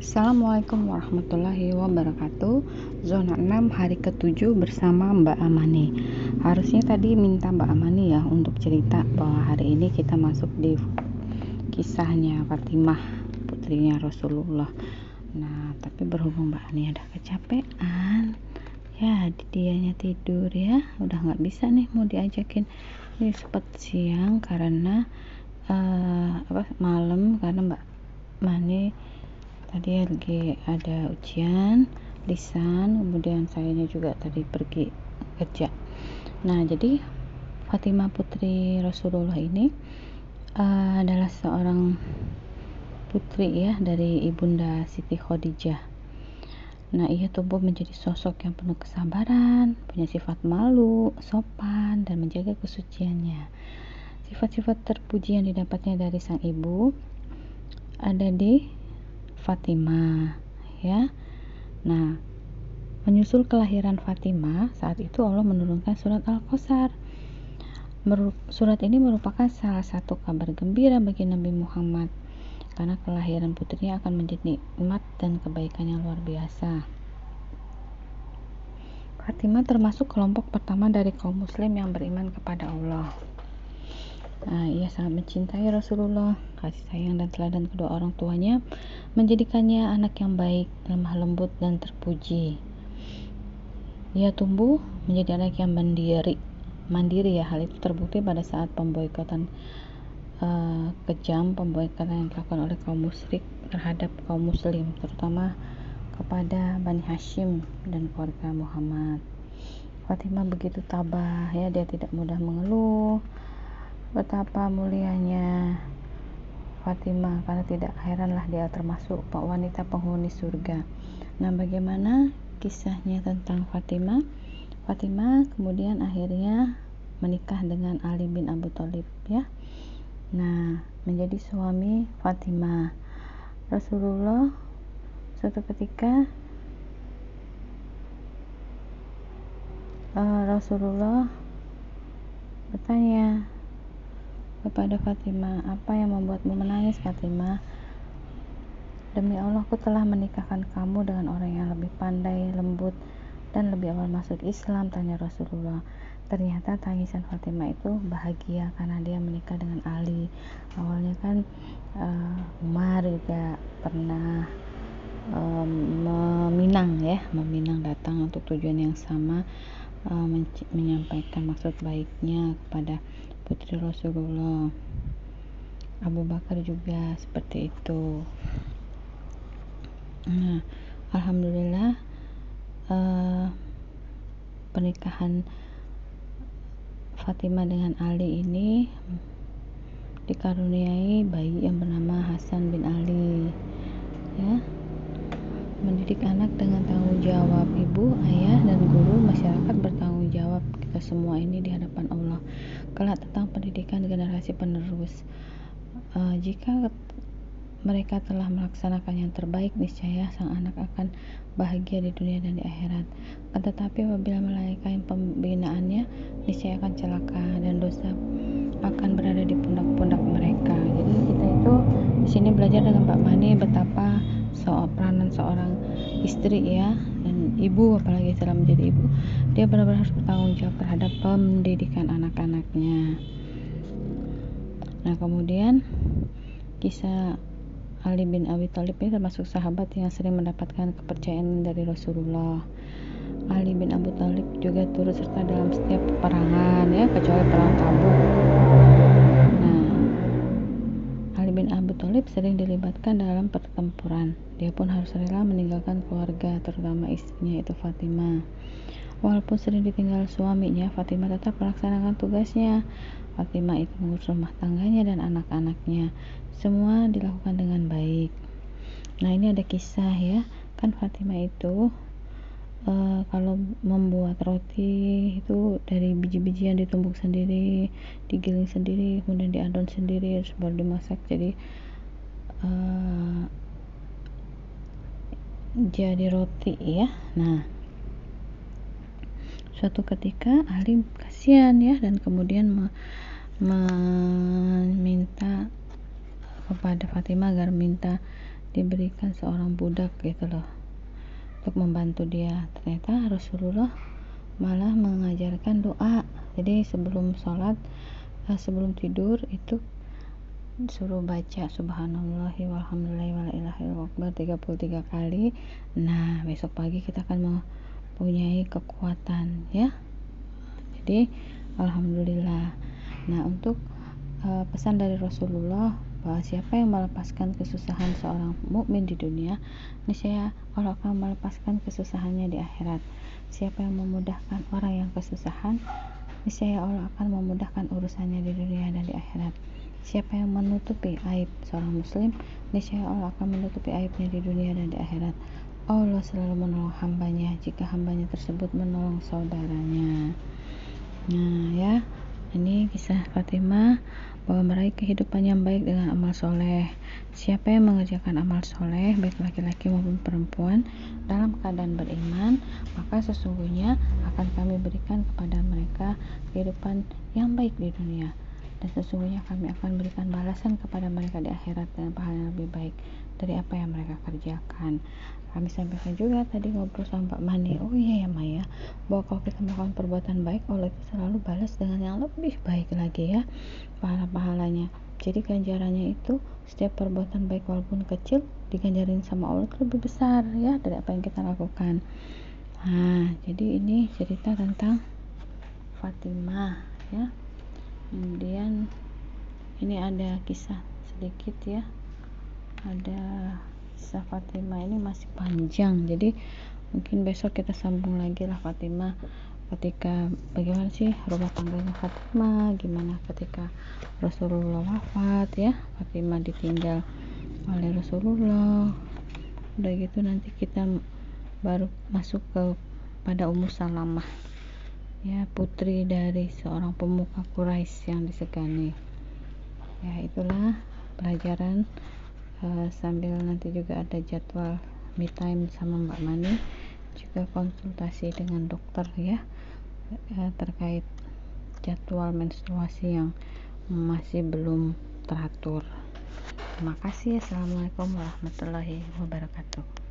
Assalamualaikum warahmatullahi wabarakatuh. Zona 6 hari ke-7 bersama Mbak Amani. Harusnya tadi minta Mbak Amani ya untuk cerita bahwa hari ini kita masuk di kisahnya Fatimah putrinya Rasulullah. Nah tapi berhubung Mbak Ani ada kecapean Ya dianya tidur ya. Udah nggak bisa nih mau diajakin. Ini sempat siang karena uh, apa malam karena Mbak Mani tadi lagi ada ujian lisan kemudian sayanya juga tadi pergi kerja nah jadi Fatimah putri Rasulullah ini uh, adalah seorang putri ya dari ibunda Siti Khadijah Nah, ia tumbuh menjadi sosok yang penuh kesabaran, punya sifat malu, sopan, dan menjaga kesuciannya. Sifat-sifat terpuji yang didapatnya dari sang ibu ada di Fatimah ya. Nah menyusul kelahiran Fatimah saat itu Allah menurunkan surat Al-Qasar. Surat ini merupakan salah satu kabar gembira bagi Nabi Muhammad karena kelahiran putrinya akan menjadi nikmat dan kebaikan yang luar biasa. Fatimah termasuk kelompok pertama dari kaum muslim yang beriman kepada Allah Nah, ia sangat mencintai Rasulullah, kasih sayang dan teladan kedua orang tuanya menjadikannya anak yang baik, lemah lembut dan terpuji. Ia tumbuh menjadi anak yang mandiri. Mandiri ya, hal itu terbukti pada saat pemboikotan uh, kejam, pemboikotan yang dilakukan oleh kaum musyrik terhadap kaum muslim, terutama kepada Bani Hashim dan keluarga Muhammad. Fatimah begitu tabah ya, dia tidak mudah mengeluh Betapa mulianya Fatimah karena tidak heranlah dia termasuk wanita penghuni surga. Nah, bagaimana kisahnya tentang Fatimah? Fatimah kemudian akhirnya menikah dengan Ali bin Abu Thalib ya. Nah, menjadi suami Fatimah. Rasulullah suatu ketika uh, Rasulullah bertanya kepada Fatimah, apa yang membuatmu menangis Fatimah? Demi Allah, aku telah menikahkan kamu dengan orang yang lebih pandai, lembut, dan lebih awal masuk Islam, tanya Rasulullah. Ternyata tangisan Fatimah itu bahagia karena dia menikah dengan Ali. Awalnya kan uh, Umar juga pernah um, meminang ya, meminang datang untuk tujuan yang sama, uh, menyampaikan maksud baiknya kepada putri Rasulullah. Abu Bakar juga seperti itu. Nah Alhamdulillah uh, pernikahan Fatimah dengan Ali ini dikaruniai bayi yang bernama Hasan bin Ali ya mendidik anak dengan tanggung jawab ibu, ayah, dan guru masyarakat bertanggung jawab kita semua ini di hadapan Allah. Kelak tentang pendidikan generasi penerus. Uh, jika mereka telah melaksanakan yang terbaik niscaya sang anak akan bahagia di dunia dan di akhirat. Tetapi apabila melalaikan pembinaannya niscaya akan celaka dan dosa akan berada di pundak-pundak mereka. Jadi kita itu di sini belajar dengan Pak Mani betapa soal peranan seorang istri ya dan ibu apalagi setelah menjadi ibu dia benar-benar harus bertanggung jawab terhadap pendidikan anak-anaknya. Nah kemudian kisah Ali bin Abi Thalib ini termasuk sahabat yang sering mendapatkan kepercayaan dari Rasulullah. Ali bin Abu Thalib juga turut serta dalam setiap peperangan ya kecuali perang Tabuk Thalib sering dilibatkan dalam pertempuran. Dia pun harus rela meninggalkan keluarga, terutama istrinya itu Fatimah. Walaupun sering ditinggal suaminya, Fatimah tetap melaksanakan tugasnya. Fatimah itu mengurus rumah tangganya dan anak-anaknya. Semua dilakukan dengan baik. Nah, ini ada kisah ya. Kan Fatimah itu uh, kalau membuat roti itu dari biji-bijian ditumbuk sendiri digiling sendiri kemudian diadon sendiri baru dimasak jadi uh, jadi roti ya. Nah suatu ketika Ali kasihan ya dan kemudian me, meminta kepada Fatimah agar minta diberikan seorang budak gitu loh untuk membantu dia. Ternyata Rasulullah malah mengajarkan doa. Jadi sebelum sholat eh, sebelum tidur itu suruh baca subhanallah walhamdulillah wala ilaha illallah 33 kali. Nah besok pagi kita akan mempunyai kekuatan ya. Jadi alhamdulillah. Nah untuk uh, pesan dari Rasulullah bahwa siapa yang melepaskan kesusahan seorang mukmin di dunia niscaya Allah akan melepaskan kesusahannya di akhirat. Siapa yang memudahkan orang yang kesusahan niscaya Allah akan memudahkan urusannya di dunia dan di akhirat Siapa yang menutupi aib seorang muslim, niscaya Allah akan menutupi aibnya di dunia dan di akhirat. Allah selalu menolong hambanya jika hambanya tersebut menolong saudaranya. Nah ya, ini kisah Fatimah bahwa meraih kehidupan yang baik dengan amal soleh. Siapa yang mengerjakan amal soleh, baik laki-laki maupun perempuan, dalam keadaan beriman, maka sesungguhnya akan kami berikan kepada mereka kehidupan yang baik di dunia dan sesungguhnya kami akan berikan balasan kepada mereka di akhirat dengan pahala yang lebih baik dari apa yang mereka kerjakan. Kami sampaikan juga tadi ngobrol sama Pak Mani oh iya ya Maya bahwa kalau kita melakukan perbuatan baik Allah itu selalu balas dengan yang lebih baik lagi ya. Pahala-pahalanya. Jadi ganjarannya itu setiap perbuatan baik walaupun kecil diganjarin sama Allah itu lebih besar ya dari apa yang kita lakukan. Nah jadi ini cerita tentang Fatimah ya kemudian ini ada kisah sedikit ya. Ada kisah Fatimah. Ini masih panjang jadi mungkin besok kita sambung lagi lah Fatimah. Ketika bagaimana sih rumah tangganya Fatimah? Gimana ketika Rasulullah wafat ya? Fatimah ditinggal oleh Rasulullah. Udah gitu nanti kita baru masuk ke pada Ummu Salamah ya putri dari seorang pemuka Quraisy yang disegani. Ya itulah pelajaran uh, sambil nanti juga ada jadwal me time sama Mbak Mani juga konsultasi dengan dokter ya uh, terkait jadwal menstruasi yang masih belum teratur. Terima kasih. Assalamualaikum warahmatullahi wabarakatuh